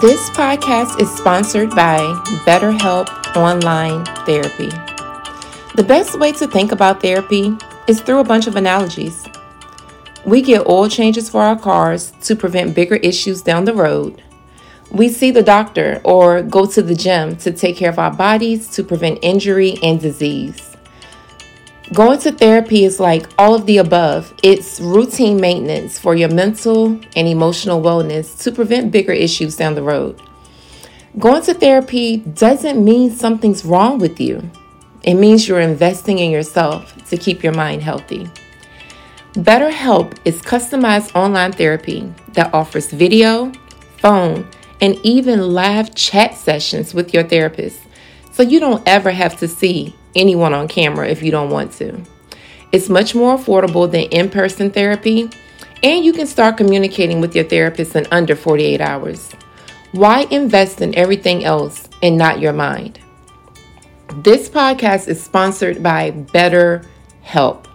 This podcast is sponsored by BetterHelp Online Therapy. The best way to think about therapy is through a bunch of analogies. We get oil changes for our cars to prevent bigger issues down the road. We see the doctor or go to the gym to take care of our bodies to prevent injury and disease. Going to therapy is like all of the above. It's routine maintenance for your mental and emotional wellness to prevent bigger issues down the road. Going to therapy doesn't mean something's wrong with you, it means you're investing in yourself to keep your mind healthy. BetterHelp is customized online therapy that offers video, phone, and even live chat sessions with your therapist, so you don't ever have to see anyone on camera if you don't want to. It's much more affordable than in person therapy, and you can start communicating with your therapist in under 48 hours. Why invest in everything else and not your mind? This podcast is sponsored by BetterHelp.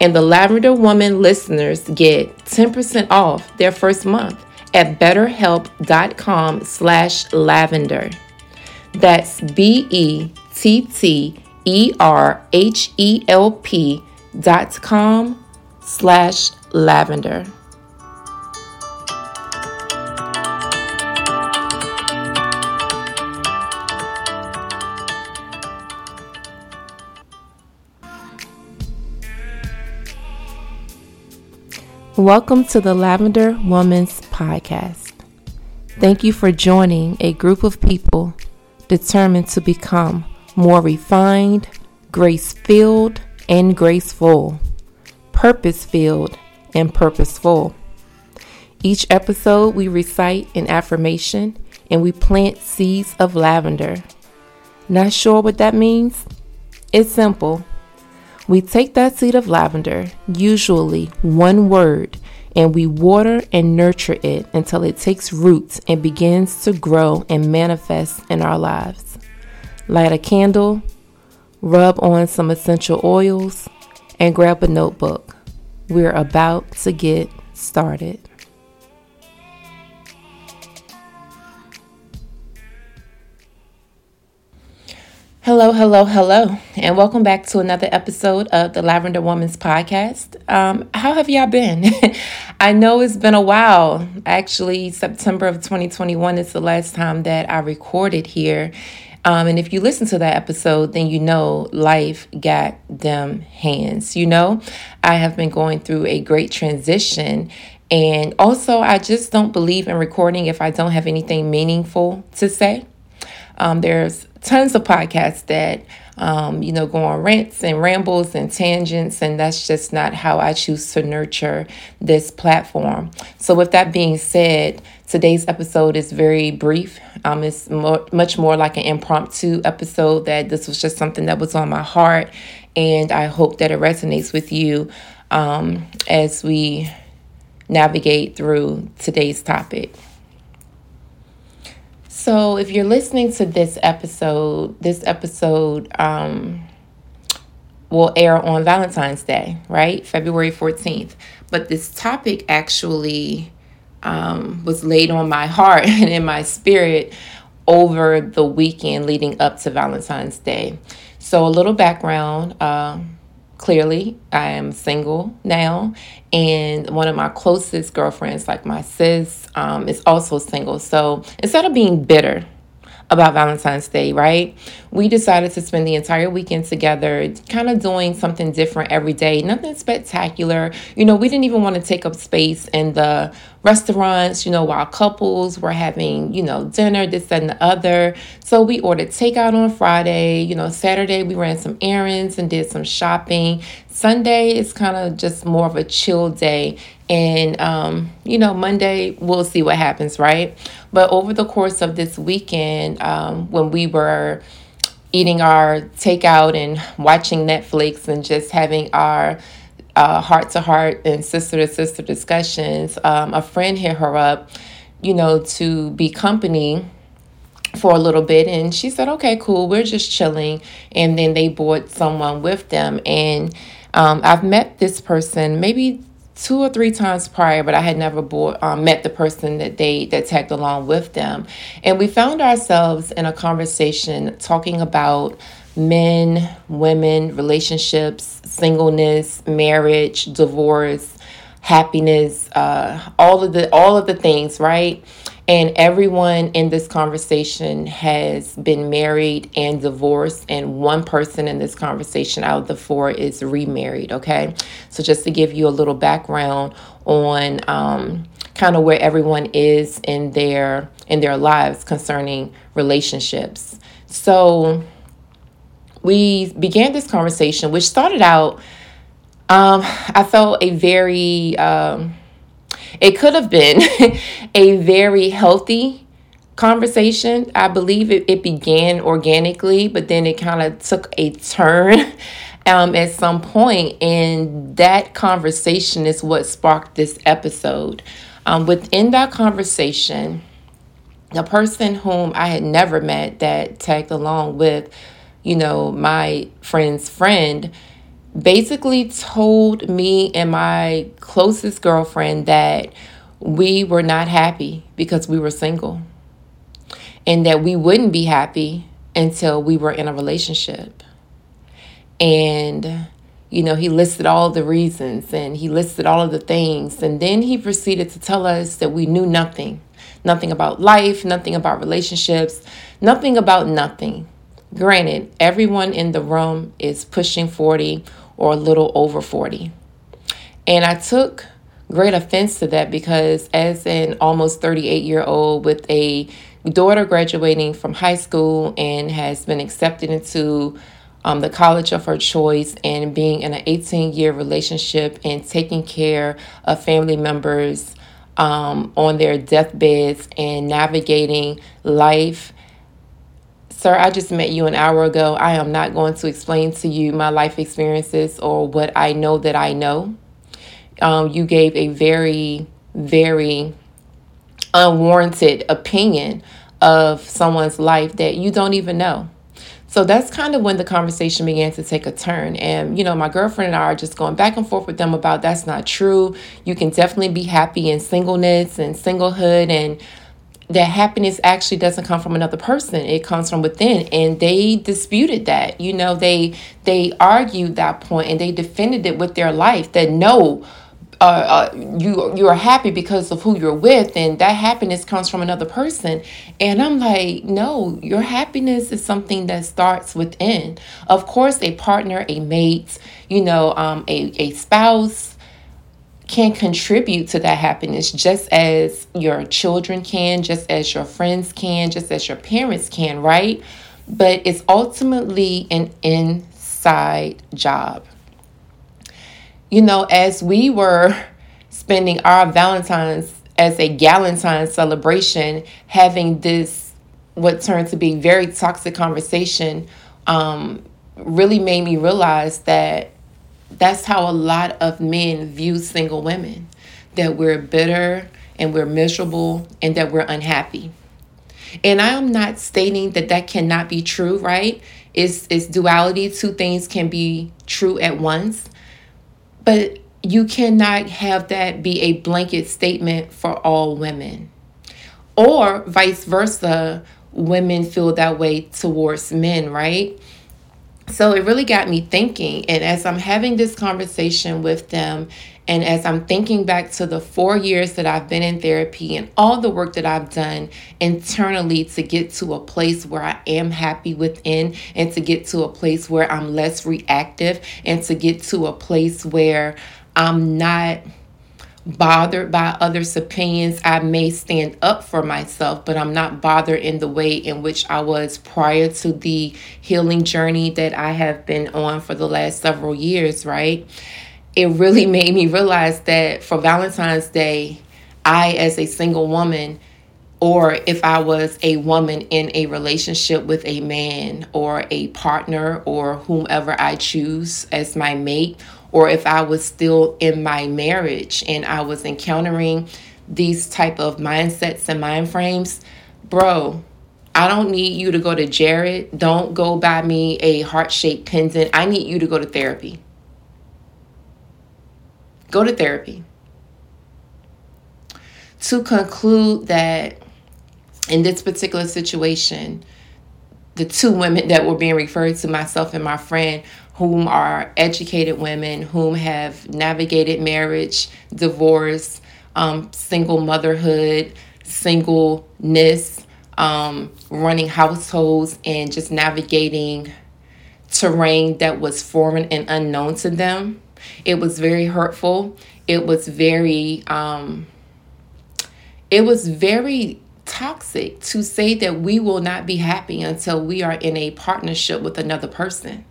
And the Lavender Woman listeners get 10% off their first month at betterhelp.com slash lavender. That's B-E-T-T E R H E L P dot com slash lavender. Welcome to the Lavender Woman's Podcast. Thank you for joining a group of people determined to become more refined, grace filled, and graceful, purpose filled, and purposeful. Each episode, we recite an affirmation and we plant seeds of lavender. Not sure what that means? It's simple. We take that seed of lavender, usually one word, and we water and nurture it until it takes roots and begins to grow and manifest in our lives light a candle, rub on some essential oils, and grab a notebook. We're about to get started. Hello, hello, hello, and welcome back to another episode of the Lavender Woman's Podcast. Um, how have y'all been? I know it's been a while. Actually, September of 2021 is the last time that I recorded here, um, and if you listen to that episode, then you know life got them hands. You know, I have been going through a great transition. And also, I just don't believe in recording if I don't have anything meaningful to say. Um, there's tons of podcasts that um, you know, go on rants and rambles and tangents, and that's just not how I choose to nurture this platform. So, with that being said, today's episode is very brief. Um, it's more, much more like an impromptu episode. That this was just something that was on my heart, and I hope that it resonates with you um, as we navigate through today's topic. So, if you're listening to this episode, this episode um, will air on Valentine's Day, right? February 14th. But this topic actually um, was laid on my heart and in my spirit over the weekend leading up to Valentine's Day. So, a little background. Um, clearly i am single now and one of my closest girlfriends like my sis um, is also single. So instead of being bitter about Valentine's Day, right? We decided to spend the entire weekend together, kind of doing something different every day, nothing spectacular. You know, we didn't even want to take up space in the restaurants, you know, while couples were having, you know, dinner, this, and the other. So we ordered takeout on Friday. You know, Saturday we ran some errands and did some shopping. Sunday is kind of just more of a chill day. And, um, you know, Monday, we'll see what happens, right? But over the course of this weekend, um, when we were eating our takeout and watching Netflix and just having our heart to heart and sister to sister discussions, um, a friend hit her up, you know, to be company for a little bit. And she said okay cool we're just chilling. And then they brought someone with them. And um, i've met this person maybe two or three times prior, but I had never bought, um, met the person that they that tagged along with them, and we found ourselves in a conversation talking about men, women, relationships, singleness, marriage, divorce, happiness, uh, all of the all of the things, right? And everyone in this conversation has been married and divorced, and one person in this conversation out of the four is remarried. Okay, so just to give you a little background on um, kind of where everyone is in their in their lives concerning relationships. So we began this conversation, which started out. Um, I felt a very um, it could have been a very healthy conversation. I believe it, it began organically, but then it kind of took a turn um, at some point. and that conversation is what sparked this episode. Um, within that conversation, the person whom I had never met that tagged along with, you know, my friend's friend basically told me and my closest girlfriend that we were not happy because we were single and that we wouldn't be happy until we were in a relationship. And, you know, he listed all the reasons and he listed all of the things. And then he proceeded to tell us that we knew nothing nothing about life, nothing about relationships, nothing about nothing. Granted, everyone in the room is pushing 40 or a little over 40. And I took great offense to that because, as an almost 38 year old with a daughter graduating from high school and has been accepted into um, the college of her choice and being in an 18 year relationship and taking care of family members um, on their deathbeds and navigating life Sir, I just met you an hour ago. I am not going to explain to you my life experiences or what I know that I know. Um, you gave a very, very unwarranted opinion of someone's life that you don't even know. So that's kind of when the conversation began to take a turn. And, you know, my girlfriend and I are just going back and forth with them about that's not true. You can definitely be happy in singleness and singlehood and that happiness actually doesn't come from another person. It comes from within. And they disputed that. You know they they argued that point and they defended it with their life that no uh, uh, you you are happy because of who you're with and that happiness comes from another person. And i'm like no your happiness is something that starts within. Of course a partner a mate you know um, a, a spouse can contribute to that happiness just as your children can, just as your friends can, just as your parents can, right? But it's ultimately an inside job. You know, as we were spending our Valentine's as a Galentine celebration, having this what turned to be very toxic conversation, um, really made me realize that that's how a lot of men view single women that we're bitter and we're miserable and that we're unhappy. And I am not stating that that cannot be true, right? It's, it's duality. Two things can be true at once. But you cannot have that be a blanket statement for all women. Or vice versa, women feel that way towards men, right? So it really got me thinking. And as I'm having this conversation with them, and as I'm thinking back to the four years that I've been in therapy and all the work that I've done internally to get to a place where I am happy within, and to get to a place where I'm less reactive, and to get to a place where I'm not bothered by others' opinions. I may stand up for myself, but I'm not bothered in the way in which I was prior to the healing journey that I have been on for the last several years, right? It really made me realize that for Valentine's Day, I, as a single woman, or if I was a woman in a relationship with a man or a partner or whomever I choose as my mate, or if I was still in my marriage and I was encountering these type of mindsets and mind frames, bro, I don't need you to go to Jared. Don't go buy me a heart-shaped pendant. I need you to go to therapy. go to therapy. To conclude that in this particular situation, the two women that were being referred to, myself and my friend, whom are educated women, whom have navigated marriage, divorce, um, single motherhood, singleness, um, running households, and just navigating terrain that was foreign and unknown to them. It was very hurtful. It was very, um, it was very toxic to say that we will not be happy until we are in a partnership with another person.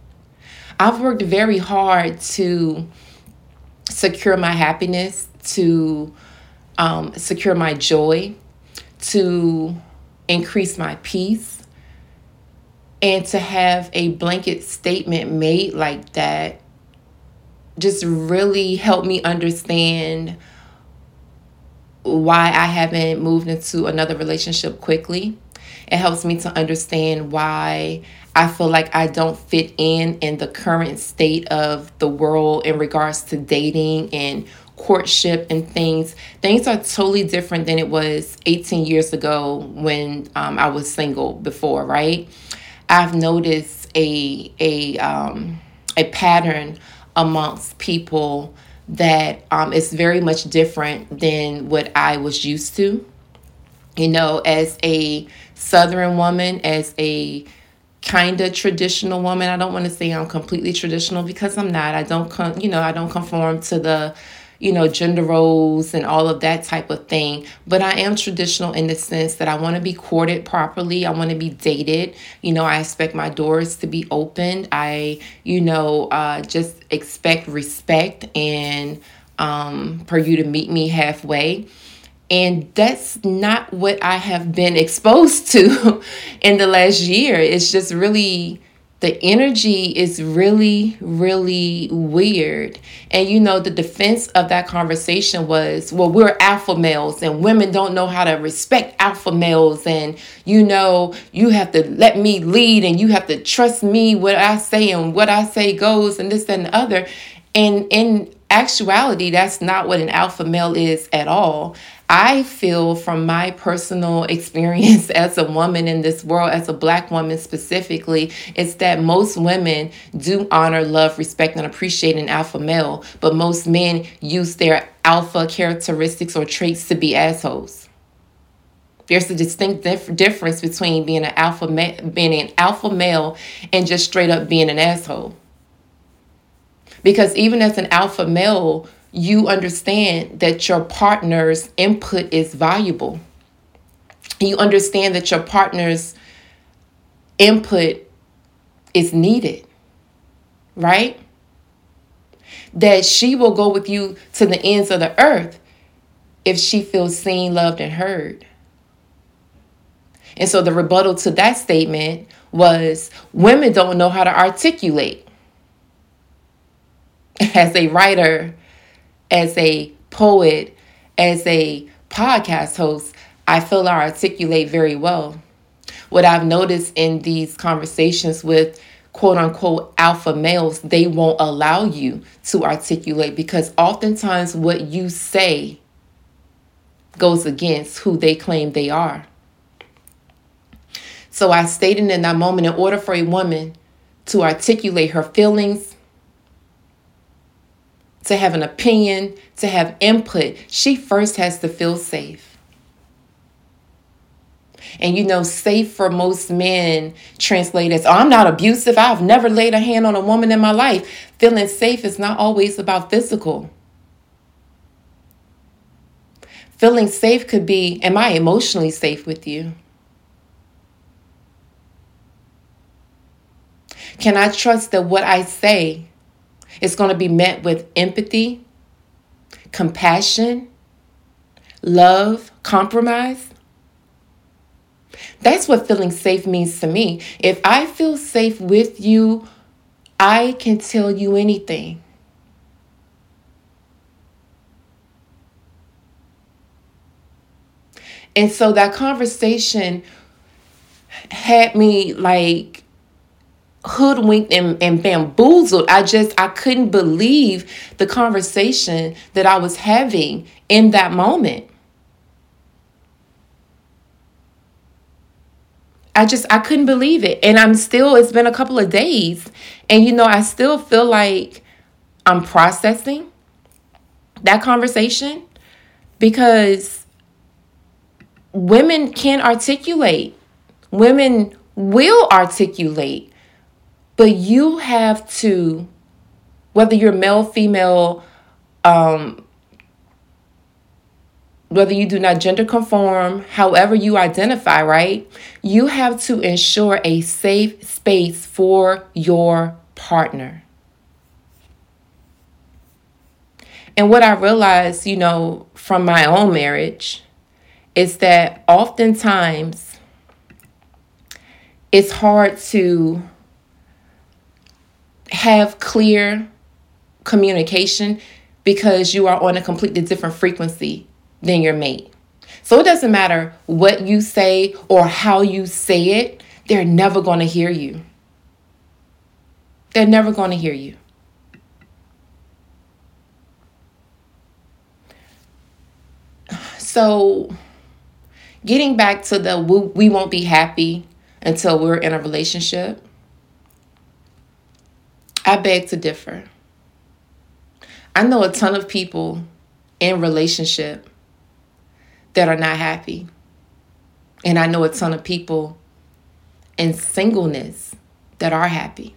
I've worked very hard to secure my happiness, to um, secure my joy, to increase my peace, and to have a blanket statement made like that just really helped me understand why I haven't moved into another relationship quickly. It helps me to understand why I feel like I don't fit in in the current state of the world in regards to dating and courtship and things. Things are totally different than it was 18 years ago when um, I was single before, right? I've noticed a a um, a pattern amongst people that um, is very much different than what I was used to. You know, as a Southern woman, as a kind of traditional woman, I don't want to say I'm completely traditional because I'm not. I don't, con- you know, I don't conform to the you know, gender roles and all of that type of thing. But I am traditional in the sense that I want to be courted properly. I want to be dated. You know, I expect my doors to be opened. I, you know, uh, just expect respect and um, for you to meet me halfway. And that's not what I have been exposed to in the last year. It's just really the energy is really, really weird. And you know, the defense of that conversation was, well, we're alpha males and women don't know how to respect alpha males. And you know, you have to let me lead and you have to trust me what I say and what I say goes and this and the other. And in actuality, that's not what an alpha male is at all. I feel from my personal experience as a woman in this world, as a black woman specifically, is that most women do honor, love, respect, and appreciate an alpha male, but most men use their alpha characteristics or traits to be assholes. There's a distinct dif- difference between being an alpha ma- being an alpha male and just straight up being an asshole. Because even as an alpha male, you understand that your partner's input is valuable. You understand that your partner's input is needed, right? That she will go with you to the ends of the earth if she feels seen, loved, and heard. And so the rebuttal to that statement was women don't know how to articulate. As a writer, as a poet, as a podcast host, I feel I articulate very well. What I've noticed in these conversations with quote unquote alpha males, they won't allow you to articulate because oftentimes what you say goes against who they claim they are. So I stated in that moment in order for a woman to articulate her feelings, to have an opinion, to have input, she first has to feel safe. And you know, safe for most men translate as, oh, I'm not abusive. I've never laid a hand on a woman in my life. Feeling safe is not always about physical. Feeling safe could be, am I emotionally safe with you? Can I trust that what I say it's going to be met with empathy, compassion, love, compromise. That's what feeling safe means to me. If I feel safe with you, I can tell you anything. And so that conversation had me like hoodwinked and, and bamboozled. I just I couldn't believe the conversation that I was having in that moment. I just I couldn't believe it. And I'm still it's been a couple of days and you know I still feel like I'm processing that conversation because women can articulate. Women will articulate. But you have to whether you're male, female, um, whether you do not gender conform, however you identify, right? You have to ensure a safe space for your partner. And what I realized, you know, from my own marriage is that oftentimes it's hard to have clear communication because you are on a completely different frequency than your mate. So it doesn't matter what you say or how you say it, they're never going to hear you. They're never going to hear you. So, getting back to the we won't be happy until we're in a relationship, I beg to differ. I know a ton of people in relationship that are not happy. And I know a ton of people in singleness that are happy,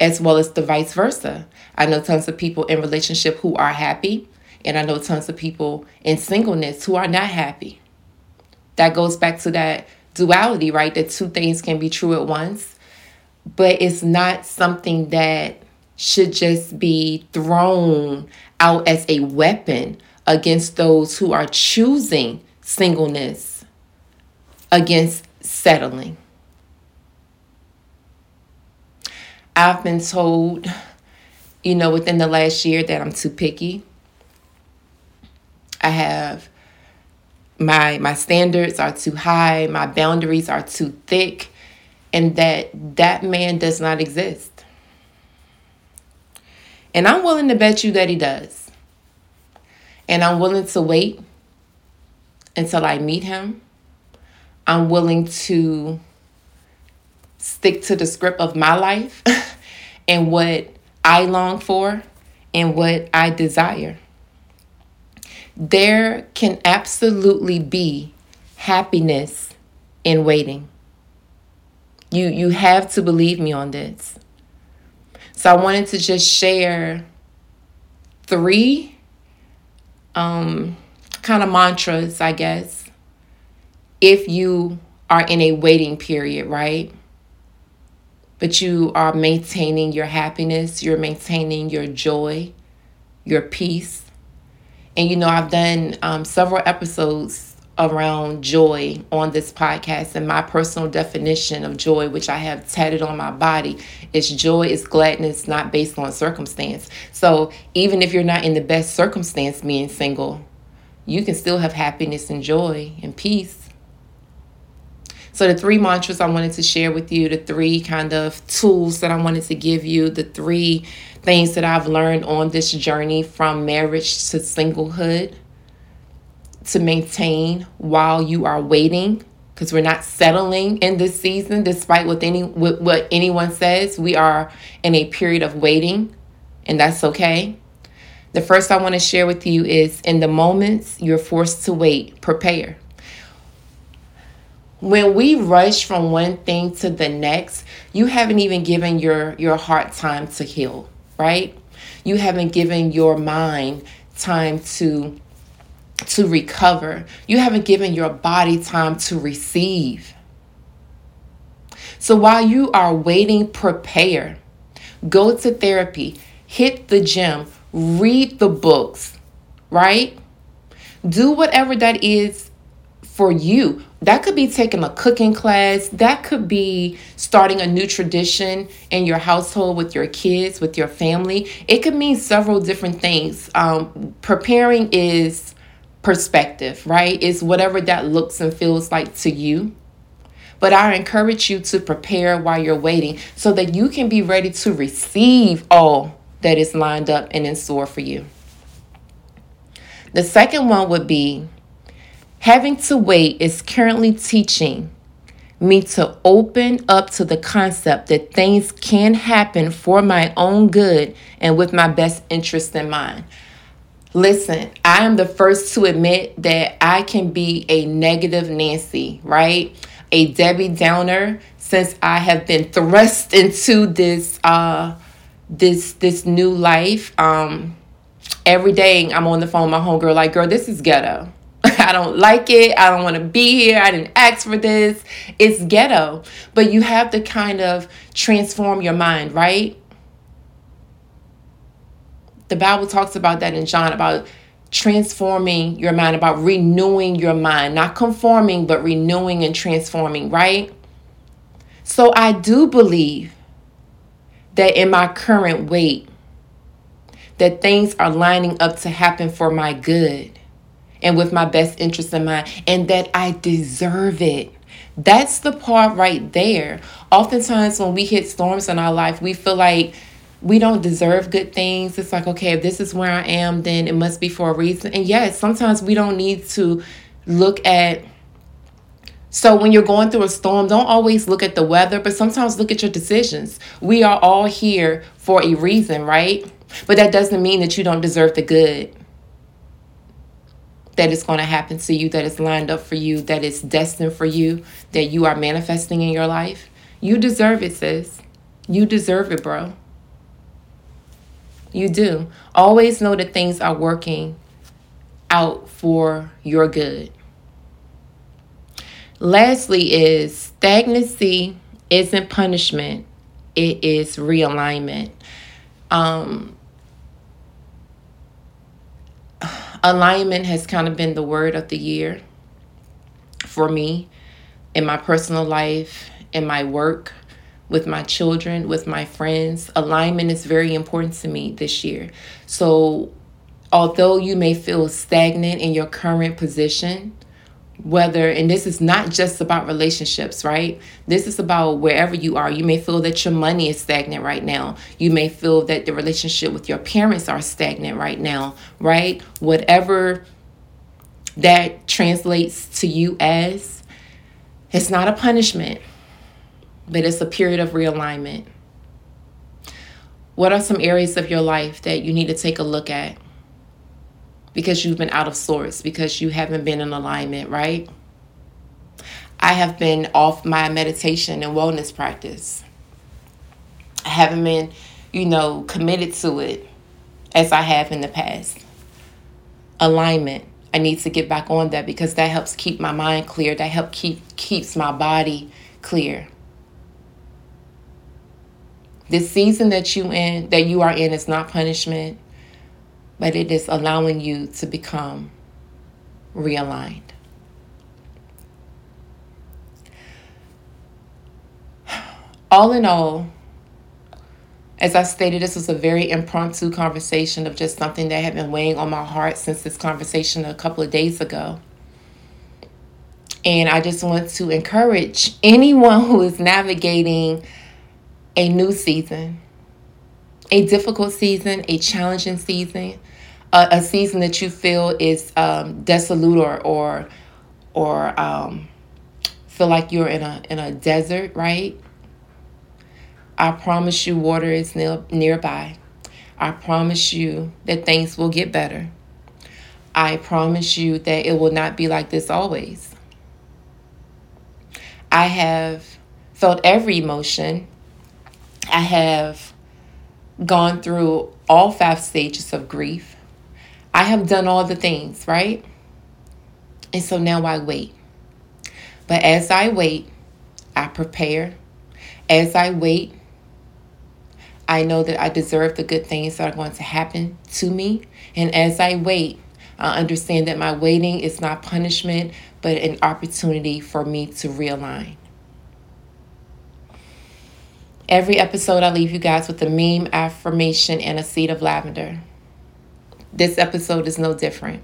as well as the vice versa. I know tons of people in relationship who are happy, and I know tons of people in singleness who are not happy. That goes back to that duality, right? That two things can be true at once, but it's not something that should just be thrown out as a weapon against those who are choosing singleness against settling. I've been told, you know, within the last year that I'm too picky. I have my my standards are too high, my boundaries are too thick, and that that man does not exist. And I'm willing to bet you that he does. And I'm willing to wait until I meet him. I'm willing to stick to the script of my life and what I long for and what I desire. There can absolutely be happiness in waiting. You you have to believe me on this. So I wanted to just share three um, kind of mantras, I guess, if you are in a waiting period, right? But you are maintaining your happiness, you're maintaining your joy, your peace. And you know, I've done um, several episodes around joy on this podcast and my personal definition of joy which i have tatted on my body is joy is gladness not based on circumstance. So even if you're not in the best circumstance being single you can still have happiness and joy and peace. So the three mantras i wanted to share with you the three kind of tools that i wanted to give you the three things that i've learned on this journey from marriage to singlehood to maintain while you are waiting because we're not settling in this season despite what any what, what anyone says. We are in a period of waiting and that's okay. The first i want to share with you is in the moments you're forced to wait. Prepare. When we rush from one thing to the next you haven't even given your your heart time to heal right? You haven't given your mind time to to recover. You haven't given your body time to receive. So while you are waiting, prepare. Go to therapy, hit the gym, read the books, right? Do whatever that is for you. That could be taking a cooking class. That could be starting a new tradition in your household with your kids, with your family. It could mean several different things. Um, preparing is perspective, right? It's whatever that looks and feels like to you. But I encourage you to prepare while you're waiting so that you can be ready to receive all that is lined up and in store for you. The second one would be having to wait is currently teaching me to open up to the concept that things can happen for my own good and with my best interest in mind. Listen, I am the first to admit that I can be a negative Nancy, right? A Debbie Downer since I have been thrust into this uh this this new life. Um every day I'm on the phone my homegirl like, girl, this is ghetto. I don't like it. I don't want to be here. I didn't ask for this. It's ghetto. But you have to kind of transform your mind, right? The Bible talks about that in John about transforming your mind, about renewing your mind, not conforming, but renewing and transforming, right? So I do believe that in my current wait, that things are lining up to happen for my good and with my best interest in mind, and that I deserve it. That's the part right there. Oftentimes, when we hit storms in our life, we feel like we don't deserve good things. It's like, okay, if this is where I am, then it must be for a reason. And yes, sometimes we don't need to look at. So, when you're going through a storm, don't always look at the weather, but sometimes look at your decisions. We are all here for a reason, right? But that doesn't mean that you don't deserve the good that is going to happen to you, that is lined up for you, that is destined for you, that you are manifesting in your life. You deserve it, sis. You deserve it, bro. You do. Always know that things are working out for your good. Lastly, is stagnancy isn't punishment, it is realignment. Um, alignment has kind of been the word of the year for me in my personal life, in my work, with my children, with my friends. Alignment is very important to me this year. So, although you may feel stagnant in your current position, whether and this is not just about relationships right? This is about wherever you are. You may feel that your money is stagnant right now. You may feel that the relationship with your parents are stagnant right now right? Whatever that translates to you as it's not a punishment but it's a period of realignment what are some areas of your life that you need to take a look at because you've been out of sorts, because you haven't been in alignment, right? I have been off my meditation and wellness practice. I haven't been, you know, committed to it as I have in the past. Alignment. I need to get back on that because that helps keep my mind clear. That help keep keeps my body clear. This season that you in that you are in is not punishment but it is allowing you to become realigned. All in all, as I stated, this was a very impromptu conversation of just something that had been weighing on my heart since this conversation a couple of days ago. And I just want to encourage anyone who is navigating a new season, a difficult season, a challenging season, a, a season that you feel is um, desolate or or or um, feel like you're in a in a desert, right? I promise you, water is near, nearby. I promise you that things will get better. I promise you that it will not be like this always. I have felt every emotion. I have gone through all five stages of grief. I have done all the things, right? And so now I wait. But as I wait, I prepare. As I wait, I know that I deserve the good things that are going to happen to me. And as I wait, I understand that my waiting is not punishment, but an opportunity for me to realign. Every episode, I leave you guys with a meme, affirmation, and a seed of lavender. This episode is no different.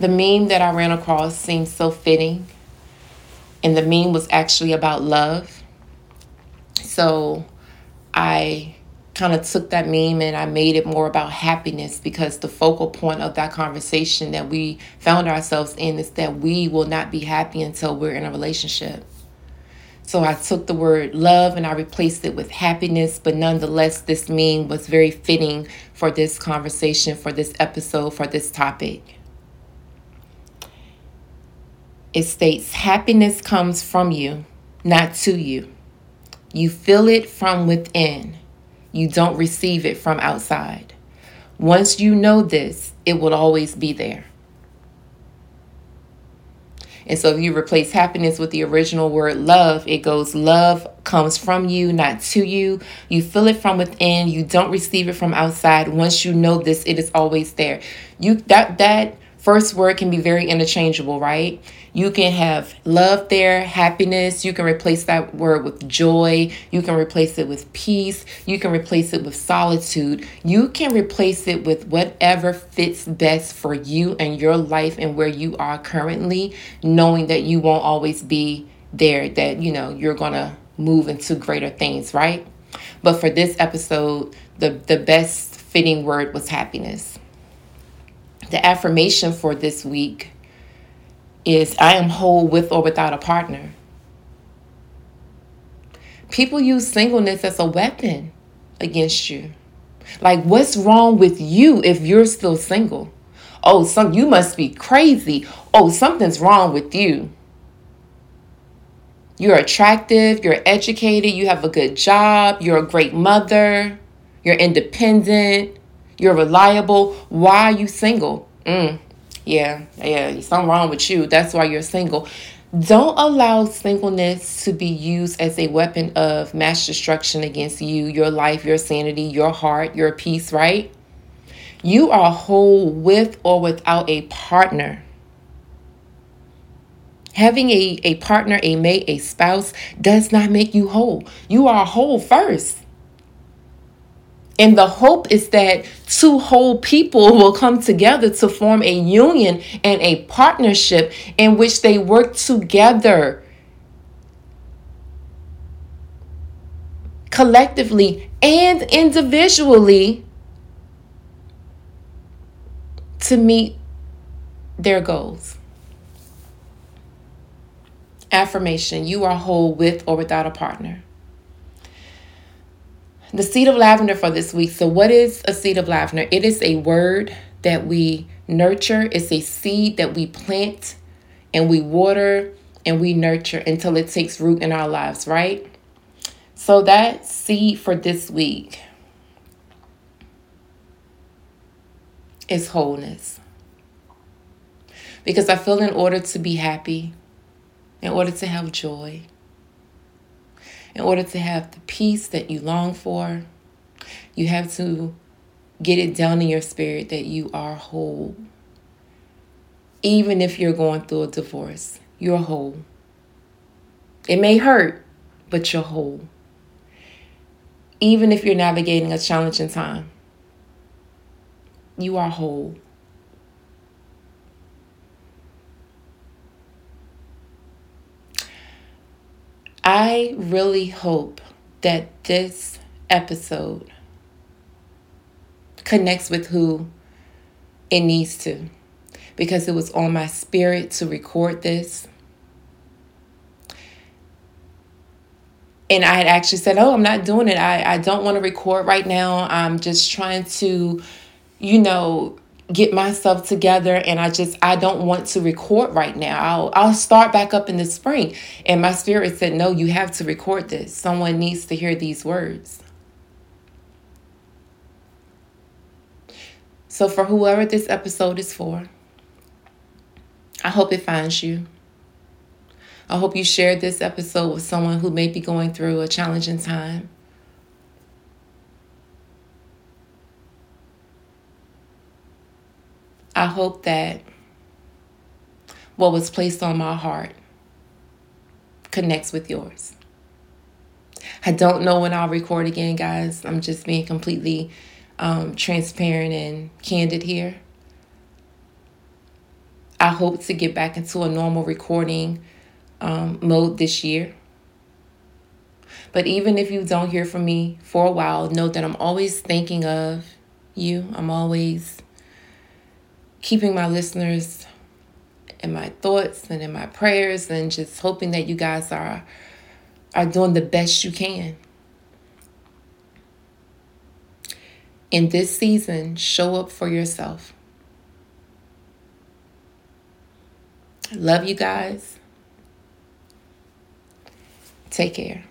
The meme that I ran across seems so fitting and the meme was actually about love. So I kind of took that meme and I made it more about happiness because the focal point of that conversation that we found ourselves in is that we will not be happy until we're in a relationship. So I took the word love and I replaced it with happiness, but nonetheless, this meme was very fitting for this conversation, for this episode, for this topic. It states happiness comes from you, not to you. You feel it from within. You don't receive it from outside. Once you know this, it will always be there. And so if you replace happiness with the original word love, it goes love comes from you, not to you. You feel it from within. You don't receive it from outside. Once you know this, it is always there. You that that first word can be very interchangeable, right? You can have love there, happiness. You can replace that word with joy. You can replace it with peace. You can replace it with solitude. You can replace it with whatever fits best for you and your life and where you are currently, knowing that you won't always be there, that, you know, you're going to move into greater things, right? But for this episode, the, the best fitting word was happiness. The affirmation for this week is I am whole with or without a partner. People use singleness as a weapon against you. Like, what's wrong with you if you're still single? Oh, some you must be crazy. Oh, something's wrong with you. You're attractive, you're educated, you have a good job, you're a great mother, you're independent, you're reliable. Why are you single? Mm, yeah, yeah, something wrong with you. That's why you're single. Don't allow singleness to be used as a weapon of mass destruction against you, your life, your sanity, your heart, your peace, right? You are whole with or without a partner. Having a, a partner, a mate, a spouse does not make you whole. You are whole first. And the hope is that two whole people will come together to form a union and a partnership in which they work together collectively and individually to meet their goals. Affirmation You are whole with or without a partner. The seed of lavender for this week. So, what is a seed of lavender? It is a word that we nurture, it's a seed that we plant and we water and we nurture until it takes root in our lives, right? So, that seed for this week is wholeness. Because I feel in order to be happy, in order to have joy, in order to have the peace that you long for, you have to get it down in your spirit that you are whole. Even if you're going through a divorce, you're whole. It may hurt, but you're whole. Even if you're navigating a challenging time, you are whole. I really hope that this episode connects with who it needs to because it was on my spirit to record this. And I had actually said, Oh, I'm not doing it. I, I don't want to record right now. I'm just trying to, you know, get myself together and I just I don't want to record right now. I'll I'll start back up in the spring. And my spirit said, "No, you have to record this. Someone needs to hear these words." So for whoever this episode is for, I hope it finds you. I hope you share this episode with someone who may be going through a challenging time. I hope that what was placed on my heart connects with yours. I don't know when I'll record again, guys. I'm just being completely um, transparent and candid here. I hope to get back into a normal recording um, mode this year. But even if you don't hear from me for a while, know that I'm always thinking of you. I'm always keeping my listeners in my thoughts and in my prayers and just hoping that you guys are are doing the best you can. In this season, show up for yourself. Love you guys. Take care.